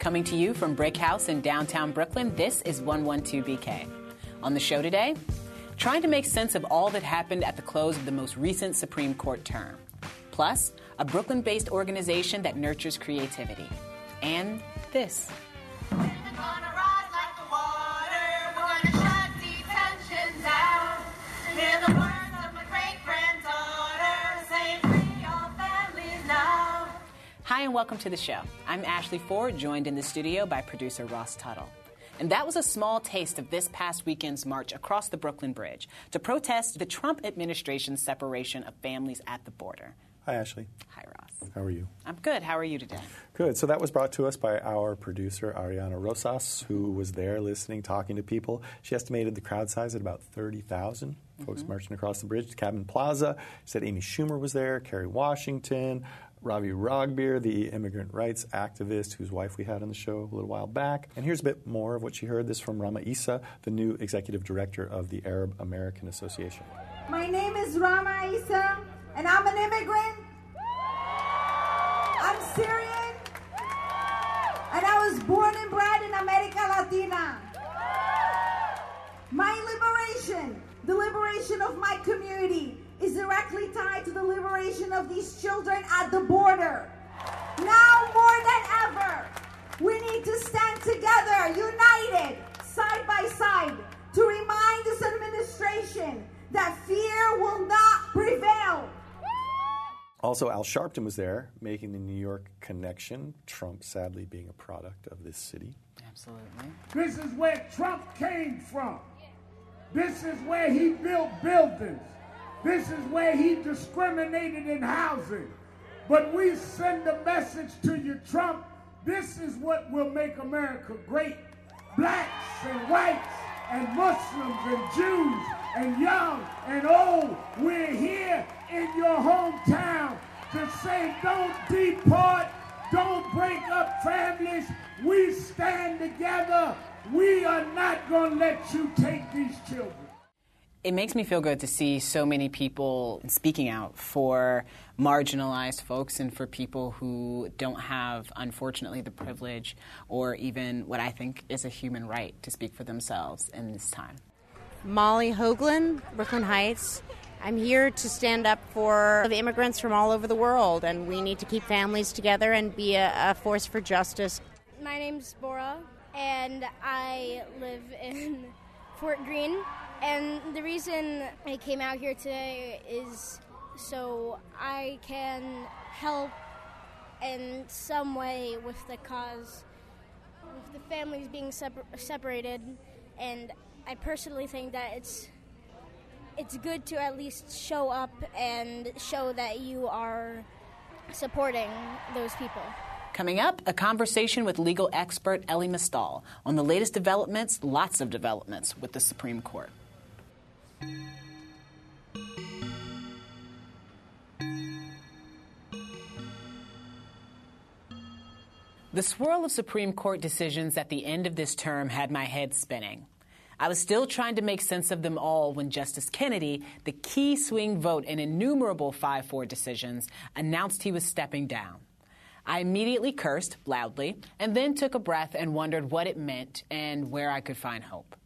Coming to you from Brick House in downtown Brooklyn, this is 112BK. On the show today, trying to make sense of all that happened at the close of the most recent Supreme Court term. Plus, a Brooklyn based organization that nurtures creativity. And this. Hi, and welcome to the show. I'm Ashley Ford, joined in the studio by producer Ross Tuttle. And that was a small taste of this past weekend's march across the Brooklyn Bridge to protest the Trump administration's separation of families at the border. Hi, Ashley. Hi, Ross. How are you? I'm good. How are you today? Good. So that was brought to us by our producer, Ariana Rosas, who was there listening, talking to people. She estimated the crowd size at about 30,000 folks Mm-hmm. marching across the bridge to Cadman Plaza. She said Amy Schumer was there, Kerry Washington, Ravi Ragbir, the immigrant rights activist whose wife we had on the show a little while back. And here's a bit more of what she heard. This from Rama Issa, the new executive director of the Arab American Association. My name is Rama Issa, and I'm an immigrant. I'm Syrian, and I was born and bred in America Latina. My liberation, the liberation of my community, is directly tied to the liberation of these children at the border. Now more than ever, we need to stand together, united, side by side, to remind this administration that fear will not prevail. Also, Al Sharpton was there, making the New York connection, Trump sadly being a product of this city. Absolutely. This is where Trump came from. This is where he built buildings. This is where he discriminated in housing. But we send a message to you, Trump. This is what will make America great. Blacks and whites and Muslims and Jews and young and old, we're here in your hometown to say don't deport, don't break up families. We stand together. We are not going to let you take these children. It makes me feel good to see so many people speaking out for marginalized folks and for people who don't have, unfortunately, the privilege or even what I think is a human right to speak for themselves in this time. Molly Hoagland, Brooklyn Heights. I'm here to stand up for the immigrants from all over the world, and we need to keep families together and be a, a force for justice. My name's Bora, and I live in Fort Greene. And the reason I came out here today is so I can help in some way with the cause with the families being separ- separated. And I personally think that it's it's good to at least show up and show that you are supporting those people. Coming up, a conversation with legal expert Elie Mystal on the latest developments, lots of developments with the Supreme Court. The swirl of Supreme Court decisions at the end of this term had my head spinning. I was still trying to make sense of them all when Justice Kennedy, the key swing vote in innumerable 5 4 decisions, announced he was stepping down. I immediately cursed loudly and then took a breath and wondered what it meant and where I could find hope.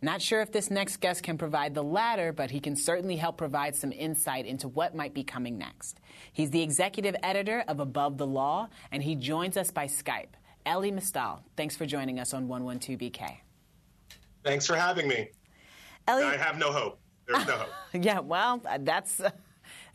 Not sure if this next guest can provide the latter, but he can certainly help provide some insight into what might be coming next. He's the executive editor of Above the Law, and he joins us by Skype. Elie Mystal, thanks for joining us on 112BK. Thanks for having me. Elie, I have no hope. There's no hope. yeah, well, that's uh,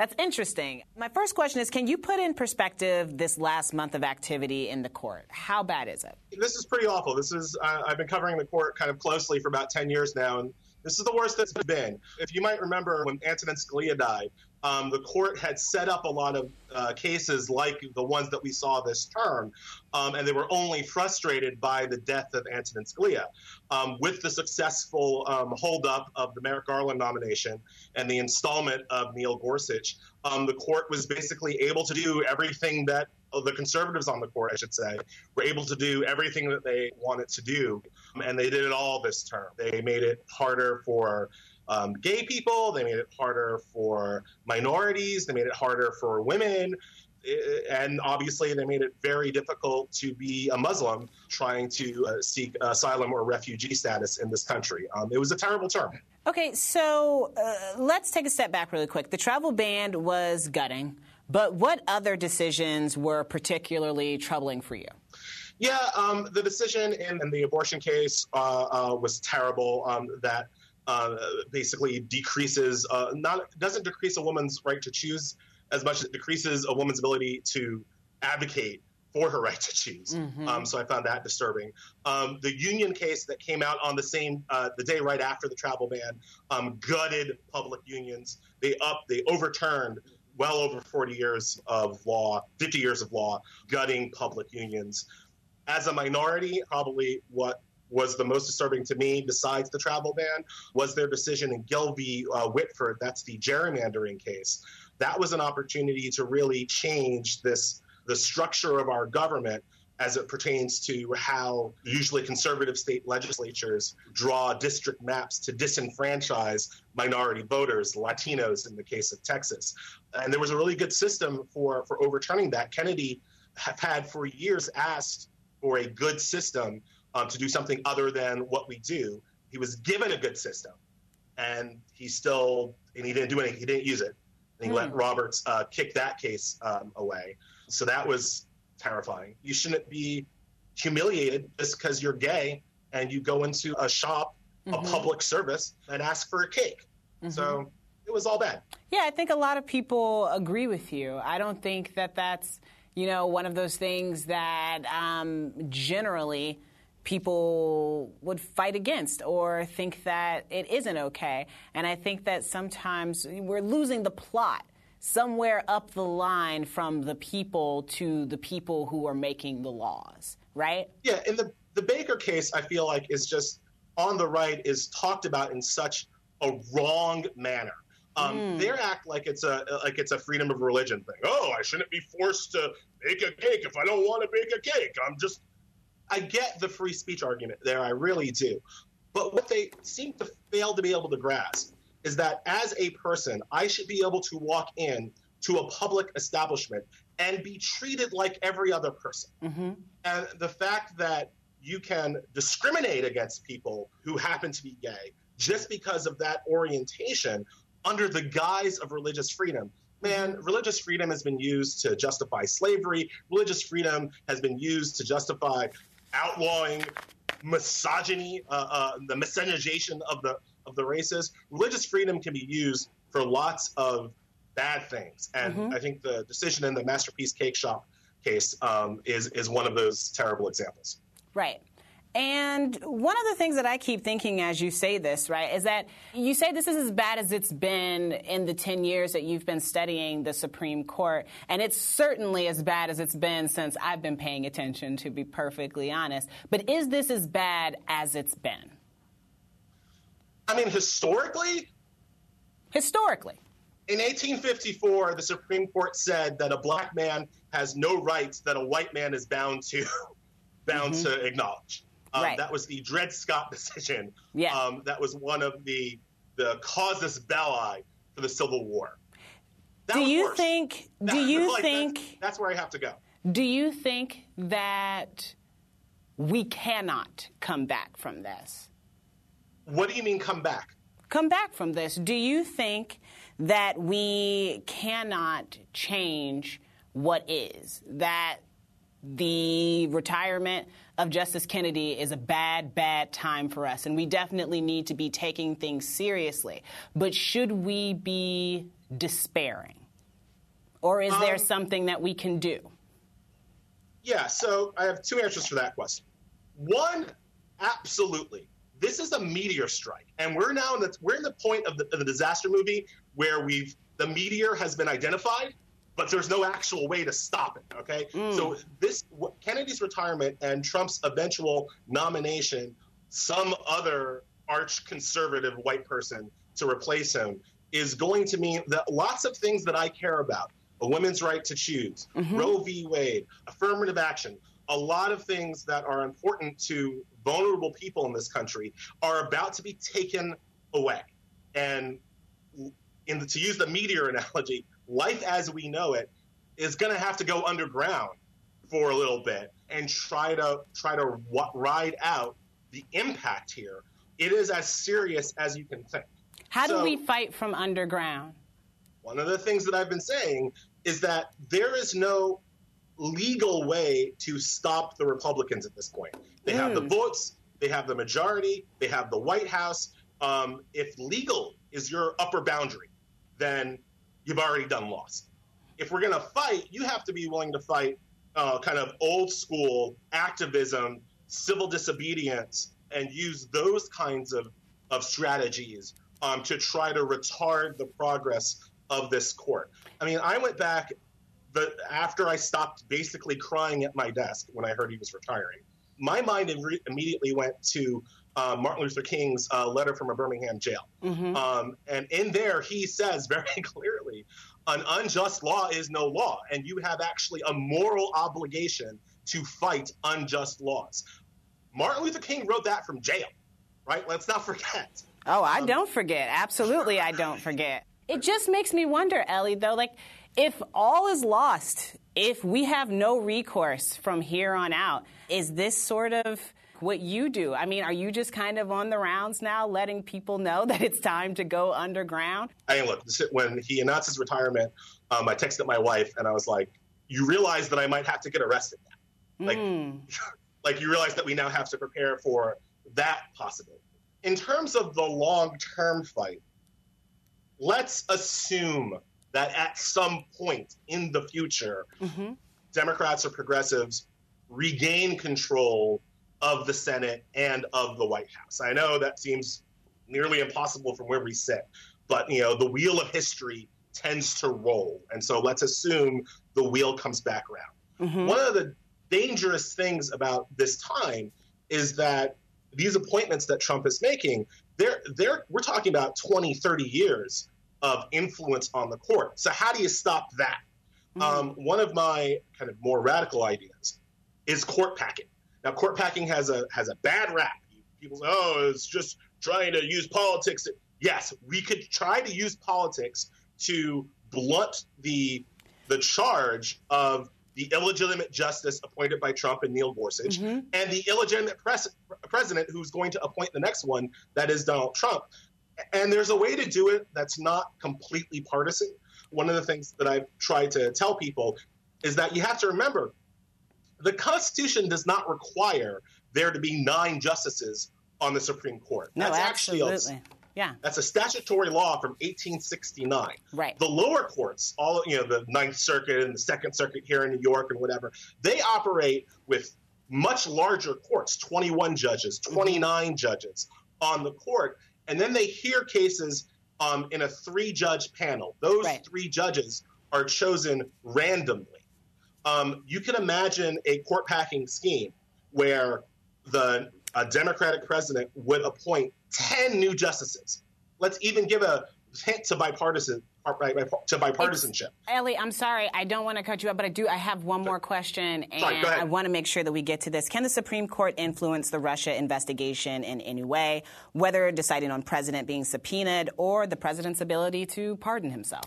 that's interesting. My first question is: Can you put in perspective this last month of activity in the court? How bad is it? This is pretty awful. This is uh, I've been covering the court kind of closely for about ten years now, and this is the worst that's been. If you might remember when Antonin Scalia died, um, the court had set up a lot of uh, cases like the ones that we saw this term, um, and they were only frustrated by the death of Antonin Scalia. Um, with the successful um, holdup of the Merrick Garland nomination and the installment of Neil Gorsuch, um, the court was basically able to do everything that uh, the conservatives on the court, I should say, were able to do everything that they wanted to do, and they did it all this term. They made it harder for um, gay people. They made it harder for minorities. They made it harder for women. and obviously, they made it very difficult to be a Muslim trying to uh, seek asylum or refugee status in this country. Um, it was a terrible term. Okay, so uh, let's take a step back really quick. The travel ban was gutting, but what other decisions were particularly troubling for you? Yeah, um, the decision in, in, the abortion case uh, uh, was terrible. Um, that uh, basically decreases uh, not doesn't decrease a woman's right to choose as much as it decreases a woman's ability to advocate for her right to choose. Mm-hmm. Um, so I found that disturbing. Um, the union case that came out on the same uh, the day right after the travel ban um, gutted public unions. They up they overturned well over 40 years of law, 50 years of law, gutting public unions. As a minority, probably what was the most disturbing to me, besides the travel ban, was their decision in Gill v. Uh, Whitford. That's the gerrymandering case. That was an opportunity to really change this the structure of our government as it pertains to how usually conservative state legislatures draw district maps to disenfranchise minority voters, Latinos in the case of Texas. And there was a really good system for, for overturning that. Kennedy have had for years asked for a good system um, to do something other than what we do. He was given a good system, and he still and he didn't do anything. He didn't use it. And he mm. let. Roberts uh, kick that case um, away. So that was terrifying. You shouldn't be humiliated just because you're gay and you go into a shop, mm-hmm. a public service, and ask for a cake. Mm-hmm. So it was all bad. Yeah, I think a lot of people agree with you. I don't think that that's you know one of those things that um, generally people would fight against or think that it isn't okay. And I think that sometimes we're losing the plot somewhere up the line from the people to the people who are making the laws, right? Yeah, in the the Baker case, I feel like is just on the right is talked about in such a wrong manner. Um, mm. They act like it's a like it's a freedom of religion thing. Oh, I shouldn't be forced to bake a cake if I don't want to bake a cake. I'm just I get the free speech argument there, I really do. But what they seem to fail to be able to grasp is that as a person, I should be able to walk in to a public establishment and be treated like every other person. Mm-hmm. And the fact that you can discriminate against people who happen to be gay just because of that orientation under the guise of religious freedom. Man, mm-hmm. religious freedom has been used to justify slavery. Religious freedom has been used to justify outlawing misogyny, uh, uh, the miscegenation of the of the races. Religious freedom can be used for lots of bad things, and mm-hmm. I think the decision in the Masterpiece Cake Shop case um, is is one of those terrible examples. Right. And one of the things that I keep thinking as you say this, right, is that you say this is as bad as it's been in the 10 years that you've been studying the Supreme Court. And it's certainly as bad as it's been since I've been paying attention, to be perfectly honest. But is this as bad as it's been? I mean, historically? Historically. In 1854, the Supreme Court said that a black man has no rights that a white man is bound to bound mm-hmm. to acknowledge. Um, right. That was the Dred Scott decision. Yeah. Um, that was one of the the casus belli for the Civil War. That do you worse. think? Do you like, think that's, that's where I have to go? Do you think that we cannot come back from this? What do you mean come back? Come back from this. Do you think that we cannot change what is? That the retirement of Justice Kennedy is a bad, bad time for us, and we definitely need to be taking things seriously. But should we be despairing? Or is um, there something that we can do? Yeah, so I have two answers for that question. One, absolutely. This is a meteor strike, and we're now in the we're in the point of the, of the disaster movie where we've the meteor has been identified, but there's no actual way to stop it. Okay, mm. so this Kennedy's retirement and Trump's eventual nomination, some other arch conservative white person to replace him, is going to mean that lots of things that I care about a woman's right to choose, mm-hmm. Roe v. Wade, affirmative action, a lot of things that are important to vulnerable people in this country are about to be taken away. And in the, to use the meteor analogy, life as we know it is going to have to go underground for a little bit and try to try to w- ride out the impact here. It is as serious as you can think. How So- do we fight from underground? One of the things that I've been saying is that there is no legal way to stop the Republicans at this point. They have the votes, they have the majority, they have the White House. Um, if legal is your upper boundary, then you've already done lost. If we're going to fight, you have to be willing to fight uh, kind of old school activism, civil disobedience, and use those kinds of, of strategies um, to try to retard the progress of this court. I mean, I went back the, after I stopped basically crying at my desk when I heard he was retiring. My mind imme- immediately went to uh, Martin Luther King's uh, letter from a Birmingham jail. Um, and in there, he says very clearly an unjust law is no law, and you have actually a moral obligation to fight unjust laws. Martin Luther King wrote that from jail, right? Let's not forget. Oh, I don't forget. Absolutely, I don't forget. It just makes me wonder, Elie, though, like, if all is lost, if we have no recourse from here on out, is this sort of what you do? I mean, are you just kind of on the rounds now, letting people know that it's time to go underground? I mean, look, when he announced his retirement, um, I texted my wife and I was like, "You realize that I might have to get arrested now? Like, like you realize that we now have to prepare for that possibility." In terms of the long-term fight, let's assume that at some point in the future, Democrats or progressives regain control of the Senate and of the White House. I know that seems nearly impossible from where we sit, but you know the wheel of history tends to roll, and so let's assume the wheel comes back around. One of the dangerous things about this time is that these appointments that Trump is making, they're, they're, we're talking about 20, 30 years of influence on the court. So how do you stop that? Um, one of my kind of more radical ideas is court packing. Now, court packing has a has a bad rap. People say, "Oh, it's just trying to use politics." Yes, we could try to use politics to blunt the the charge of the illegitimate justice appointed by Trump and Neil Gorsuch, mm-hmm. and the illegitimate pres- president who's going to appoint the next one, that is Donald Trump. And there's a way to do it that's not completely partisan. One of the things that I've tried to tell people is that you have to remember the Constitution does not require there to be nine justices on the Supreme Court. No, That's actually a- absolutely. yeah. that's a statutory law from 1869. Right. The lower courts, all you know, the Ninth Circuit and the Second Circuit here in New York and whatever, they operate with much larger courts, 21 judges, Mm-hmm. 29 judges on the court, and then they hear cases um, in a three-judge panel. Those Right. three judges are chosen randomly. Um, you can imagine a court packing scheme where the a Democratic president would appoint 10 new justices. Let's even give a hint to bipartisan to bipartisanship. Elie, I'm sorry, I don't want to cut you up, but I do. I have one more question, and Sorry, go ahead. I want to make sure that we get to this. Can the Supreme Court influence the Russia investigation in any way, whether deciding on president being subpoenaed or the president's ability to pardon himself?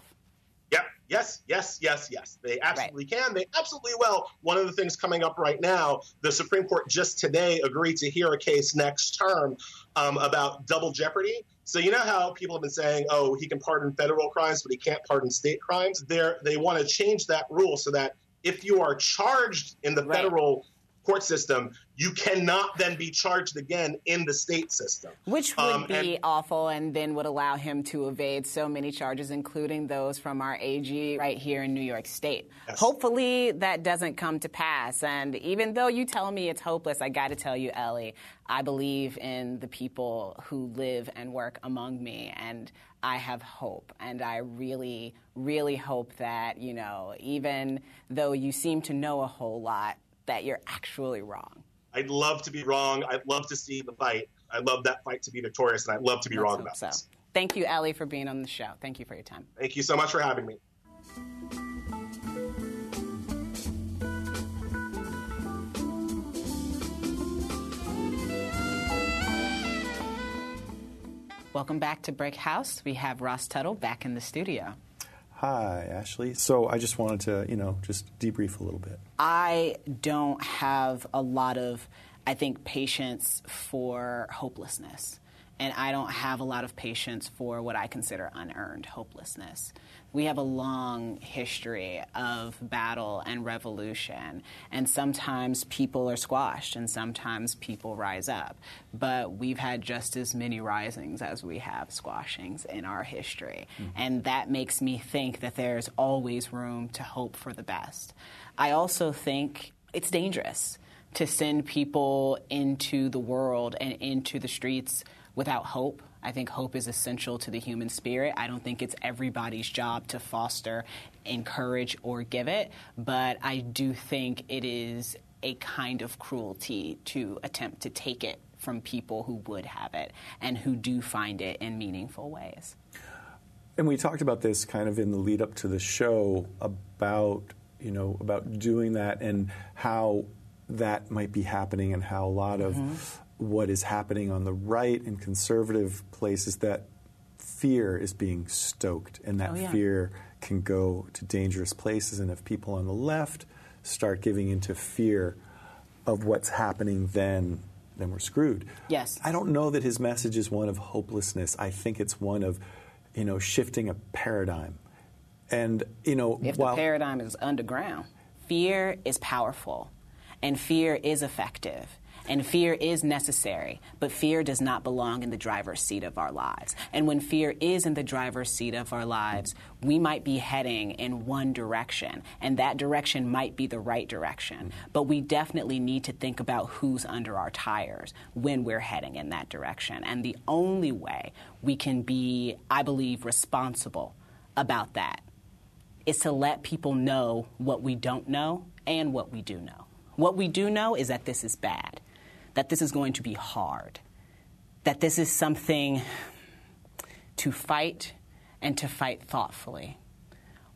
Yes, yes, yes, yes. They absolutely can. They absolutely will. One of the things coming up right now, the Supreme Court just today agreed to hear a case next term um, about double jeopardy. So you know how people have been saying, "Oh, he can pardon federal crimes, but he can't pardon state crimes." They're, they want to change that rule so that if you are charged in the Right. federal court system, you cannot then be charged again in the state system. Which would Um, be and- awful and then would allow him to evade so many charges, including those from our AG right here in New York State. Yes. Hopefully that doesn't come to pass. And even though you tell me it's hopeless, I got to tell you, Elie, I believe in the people who live and work among me. And I have hope. And I really, really hope that, you know, even though you seem to know a whole lot, that you're actually wrong. I'd love to be wrong. I'd love to see the fight. I'd love that fight to be victorious, and I'd love to be Let's wrong about so. this. Thank you, Elie, for being on the show. Thank you for your time. Thank you so much for having me. Welcome back to Brick House. We have Ross Tuttle back in the studio. Hi, Ashley. So I just wanted to, you know, just debrief a little bit. I don't have a lot of, I think, patience for hopelessness. And I don't have a lot of patience for what I consider unearned hopelessness. We have a long history of battle and revolution, and sometimes people are squashed and sometimes people rise up. But we've had just as many risings as we have squashings in our history. Mm-hmm. And that makes me think that there's always room to hope for the best. I also think it's dangerous to send people into the world and into the streets without hope. I think hope is essential to the human spirit. I don't think it's everybody's job to foster, encourage, or give it, but I do think it is a kind of cruelty to attempt to take it from people who would have it and who do find it in meaningful ways. And we talked about this kind of in the lead up to the show about, you know, about doing that and how that might be happening and how a lot of mm-hmm what is happening on the right in conservative places that fear is being stoked and that oh, yeah. fear can go to dangerous places and if people on the left start giving into fear of what's happening then then we're screwed. Yes. I don't know that his message is one of hopelessness. I think it's one of you know shifting a paradigm. And you know if while, the paradigm is underground, fear is powerful and fear is effective and fear is necessary, but fear does not belong in the driver's seat of our lives. And when fear is in the driver's seat of our lives, we might be heading in one direction, and that direction might be the right direction. But we definitely need to think about who's under our tires when we're heading in that direction. And the only way we can be, I believe, responsible about that is to let people know what we don't know and what we do know. What we do know is that this is bad that this is going to be hard, that this is something to fight and to fight thoughtfully.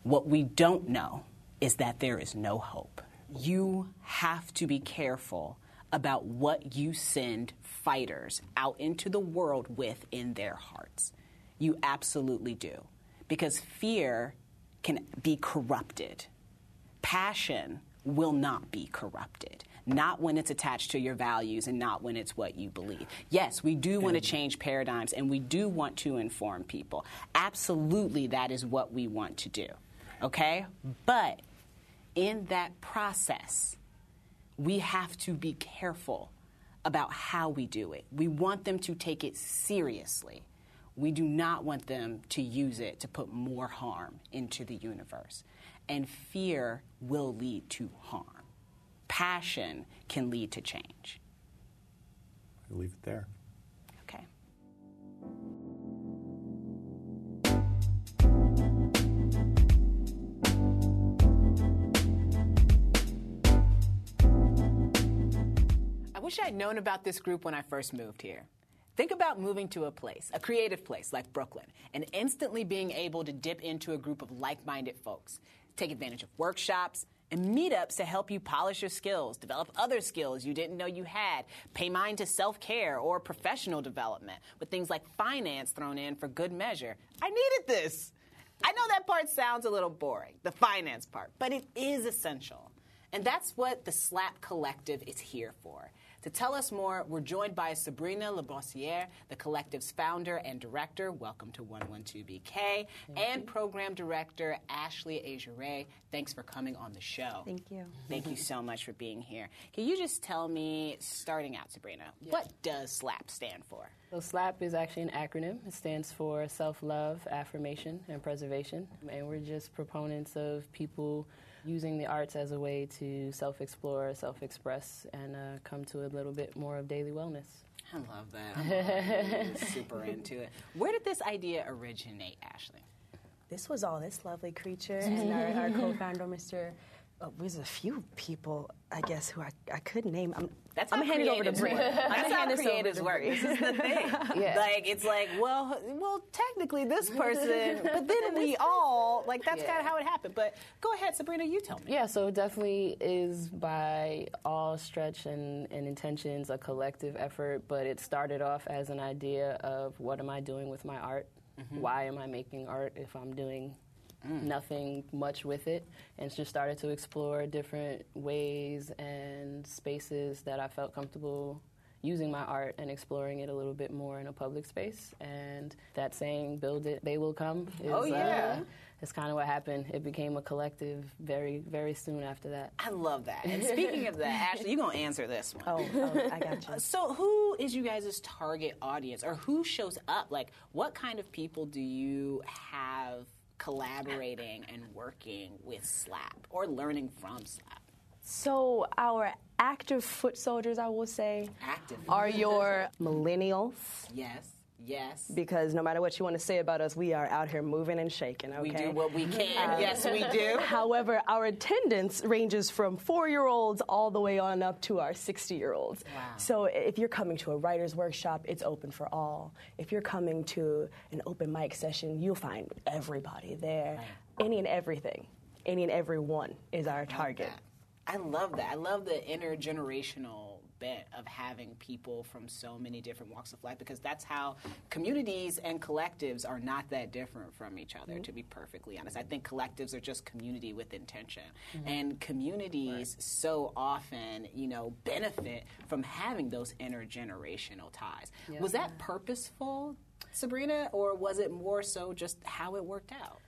What we don't know is that there is no hope. You have to be careful about what you send fighters out into the world with in their hearts. You absolutely do. Because fear can be corrupted, passion will not be corrupted not when it's attached to your values and not when it's what you believe. Yes, we do want to change paradigms and we do want to inform people. Absolutely, that is what we want to do. Okay? But in that process, we have to be careful about how we do it. We want them to take it seriously. We do not want them to use it to put more harm into the universe. And fear will lead to harm passion can lead to change. I'll leave it there. Okay. I wish I'd known about this group when I first moved here. Think about moving to a place, a creative place like Brooklyn, and instantly being able to dip into a group of like minded folks. Take advantage of workshops, and meetups to help you polish your skills, develop other skills you didn't know you had, pay mind to self care or professional development, with things like finance thrown in for good measure. I needed this. I know that part sounds a little boring, the finance part, but it is essential. And that's what the SLAP Collective is here for. To tell us more, we're joined by Sabrina Labossiere, the collective's founder and director. Welcome to 112BK. Thank and program director Ashley Ageray. Thanks for coming on the show. Thank you. Thank you so much for being here. Can you just tell me, starting out, Sabrina, yeah. what does SLAP stand for? So SLAP is actually an acronym. It stands for Self Love, Affirmation, and Preservation. And we're just proponents of people using the arts as a way to self explore, self express, and uh, come to a little bit more of daily wellness. I love that. I'm super into it. Where did this idea originate, Ashley? This was all this lovely creature and our, our co founder, Mr uh, there's a few people, I guess, who I, I could name. I'm, That's I'm how hand it over to Brent. That's how creatives work. This is the thing. yeah. Like it's like, well, well, technically this person, but then we all like that's yeah. kind of how it happened. But go ahead, Sabrina, you tell me. Yeah, so it definitely is by all stretch and, and intentions a collective effort, but it started off as an idea of what am I doing with my art? Mm-hmm. Why am I making art if I'm doing nothing much with it, and just started to explore different ways and spaces that I felt comfortable using my art and exploring it a little bit more in a public space. And that saying, "Build it, they will come." Is, Oh, yeah. Uh, it's kind of what happened. It became a collective very, very soon after that. I love that. And speaking of that, Ashley, you're going to answer this one. Oh, oh, I got you. So, who is you guys' target audience, or who shows up? Like, what kind of people do you have collaborating and working with Slap or learning from Slap? So our active foot soldiers, I will say, Active. are your millennials. Yes, yes. Because no matter what you want to say about us, we are out here moving and shaking. Okay? We do what we can. Uh, yes, we do. However, our attendance ranges from four year olds all the way on up to our 60 year olds. Wow. So if you're coming to a writer's workshop, it's open for all. If you're coming to an open mic session, you'll find everybody there. Any and everything, any and everyone is our target. that. I love that. I love the intergenerational bit of having people from so many different walks of life because that's how communities and collectives are not that different from each other, mm-hmm. to be perfectly honest. I think collectives are just community with intention. Mm-hmm. And communities so often, you know, benefit from having those intergenerational ties. Was that purposeful, Sabrina, or was it more so just how it worked out?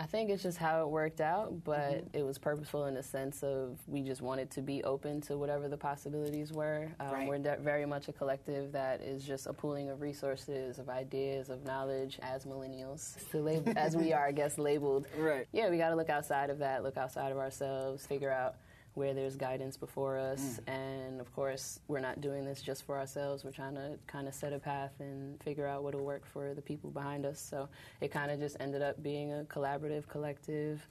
I think it's just how it worked out, but Mm-hmm. it was purposeful in the sense of we just wanted to be open to whatever the possibilities were. Um, Right. We're de- very much a collective that is just a pooling of resources, of ideas, of knowledge as millennials, to lab- as we are, I guess, labeled. Right. Yeah, we got to look outside of that, look outside of ourselves, figure out where there's guidance before us. Mm. And of course, we're not doing this just for ourselves. We're trying to kind of set a path and figure out what'll work for the people behind us. So it kind of just ended up being a collaborative, collective.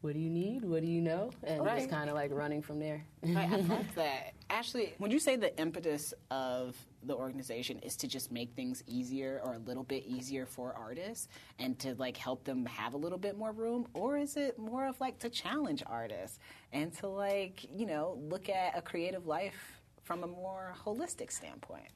What do you need? What do you know? And just kind of like running from there. Right, I love that. Ashley, would you say the impetus of the organization is to just make things easier or a little bit easier for artists and to like help them have a little bit more room? Or is it more of like to challenge artists and to like, you know, look at a creative life from a more holistic standpoint?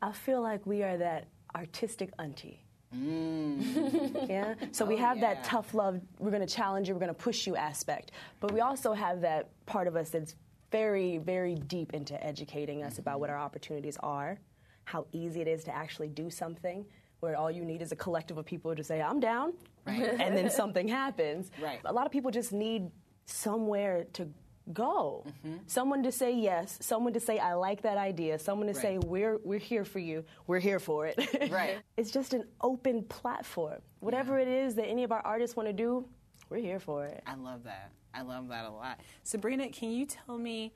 I feel like we are that artistic auntie. Mm. yeah. So we Oh, have yeah. that tough love. We're going to challenge you. We're going to push you aspect. But we also have that part of us that's very, very deep into educating us about Mm-hmm. what our opportunities are, how easy it is to actually do something. Where all you need is a collective of people to say, "I'm down," Right. and then something happens. Right. A lot of people just need somewhere to go, Mm-hmm. someone to say yes, someone to say I like that idea, someone to Right. say we're we're here for you, we're here for it. Right. it's just an open platform. Whatever it is that any of our artists want to do, we're here for it. I love that. I love that a lot. Sabrina, can you tell me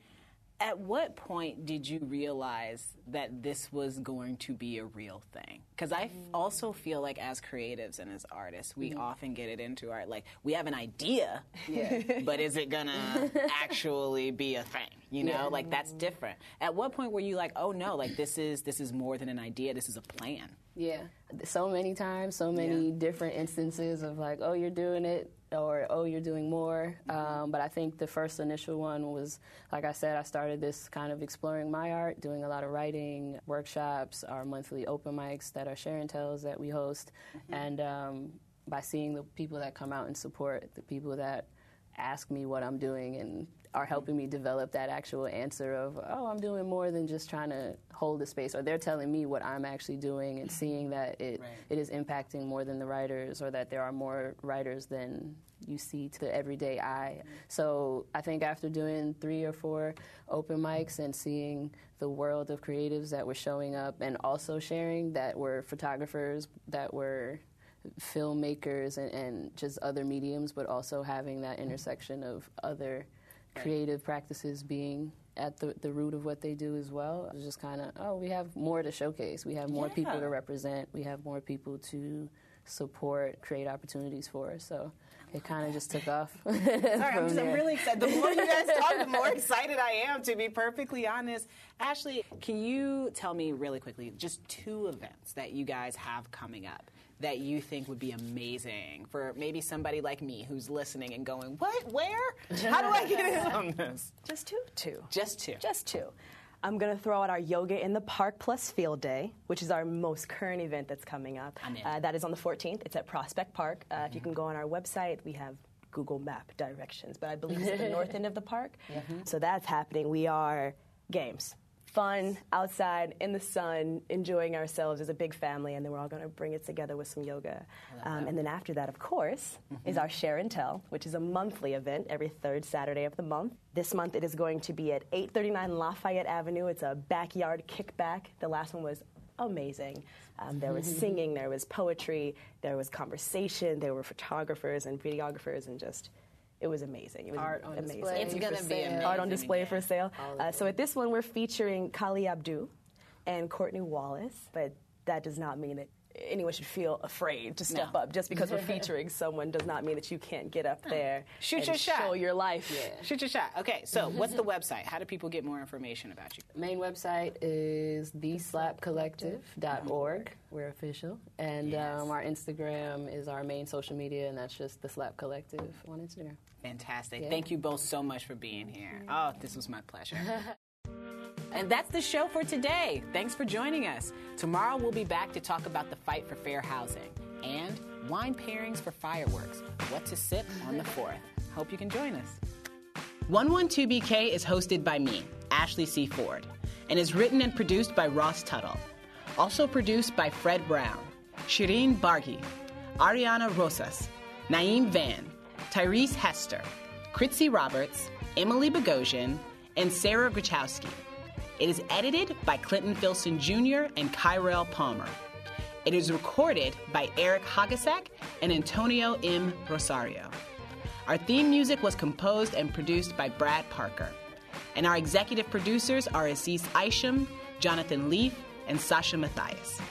at what point did you realize that this was going to be a real thing? Because I f- also feel like as creatives and as artists, we mm-hmm. often get it into our like we have an idea, but is it gonna actually be a thing? You know, like that's different. At what point were you like, oh no, like this is this is more than an idea. This is a plan. Yeah, so many times, so many Yeah. different instances of like, oh, you're doing it, or oh, you're doing more. Um, but I think the first initial one was, like I said, I started this kind of exploring my art, doing a lot of writing, workshops, our monthly open mics that are share and tells that we host, and um, by seeing the people that come out and support, the people that ask me what I'm doing and are helping me develop that actual answer of, oh, I'm doing more than just trying to hold the space, or they're telling me what I'm actually doing and seeing that it, Right. it is impacting more than the writers, or that there are more writers than you see to the everyday eye. So I think after doing three or four open mics and seeing the world of creatives that were showing up and also sharing that were photographers, that were filmmakers and, and just other mediums, but also having that intersection of other creative practices being at the, the root of what they do as well. It was just kind of, oh, we have more to showcase. We have more people to represent. We have more people to support, create opportunities for. So it kind of just took off. Sorry, I'm, just, I'm really excited. The more you guys talk, the more excited I am, to be perfectly honest. Ashley, can you tell me really quickly just two events that you guys have coming up that you think would be amazing for maybe somebody like me who's listening and going, What? Where? How do I get in on this? Just two? Two. Just two. Just two. I'm going to throw out our Yoga in the Park Plus Field Day, which is our most current event that's coming up. Uh, that is on the 14th. It's at Prospect Park. Uh, If you can go on our website, we have Google Map directions, but I believe it's at the north end of the park. So that's happening. We are games. Fun, outside, in the sun, enjoying ourselves as a big family, and then we're all going to bring it together with some yoga. Um, and then after that, of course, is our Share and Tell, which is a monthly event every third Saturday of the month. This month it is going to be at 839 Lafayette Avenue. It's a backyard kickback. The last one was amazing. Um, there was singing, there was poetry, there was conversation, there were photographers and videographers, and just it was amazing. It was Art on amazing. display It's gonna be sale. Art on amazing, display for sale. Uh, so at this one, we're featuring Kali Abdu and Courtney Wallace, but that does not mean that anyone should feel afraid to step No. up. Just because we're featuring someone does not mean that you can't get up there Shoot and your shot. show your life. Shoot your shot. Okay, so what's the website? How do people get more information about you? Main website is theslapcollective.org. We're official. And Yes. um, our Instagram is our main social media, and that's just the Slap Collective on Instagram. Fantastic. Yeah. Thank you both so much for being here. Oh, this was my pleasure. and that's the show for today. Thanks for joining us. Tomorrow we'll be back to talk about the fight for fair housing and wine pairings for fireworks. What to sip on the 4th. Hope you can join us. 112BK is hosted by me, Ashley C. Ford, and is written and produced by Ross Tuttle. Also produced by Fred Brown, Shireen Barghi, Ariana Rosas, Naeem Van, Tyrese Hester, Kritzy Roberts, Emily Bogosian, and Sarah Grachowski. It is edited by Clinton Filson Jr. and Kyrell Palmer. It is recorded by Eric Hagasak and Antonio M. Rosario. Our theme music was composed and produced by Brad Parker. And our executive producers are Aziz Isham, Jonathan Leaf, and Sasha Matthias.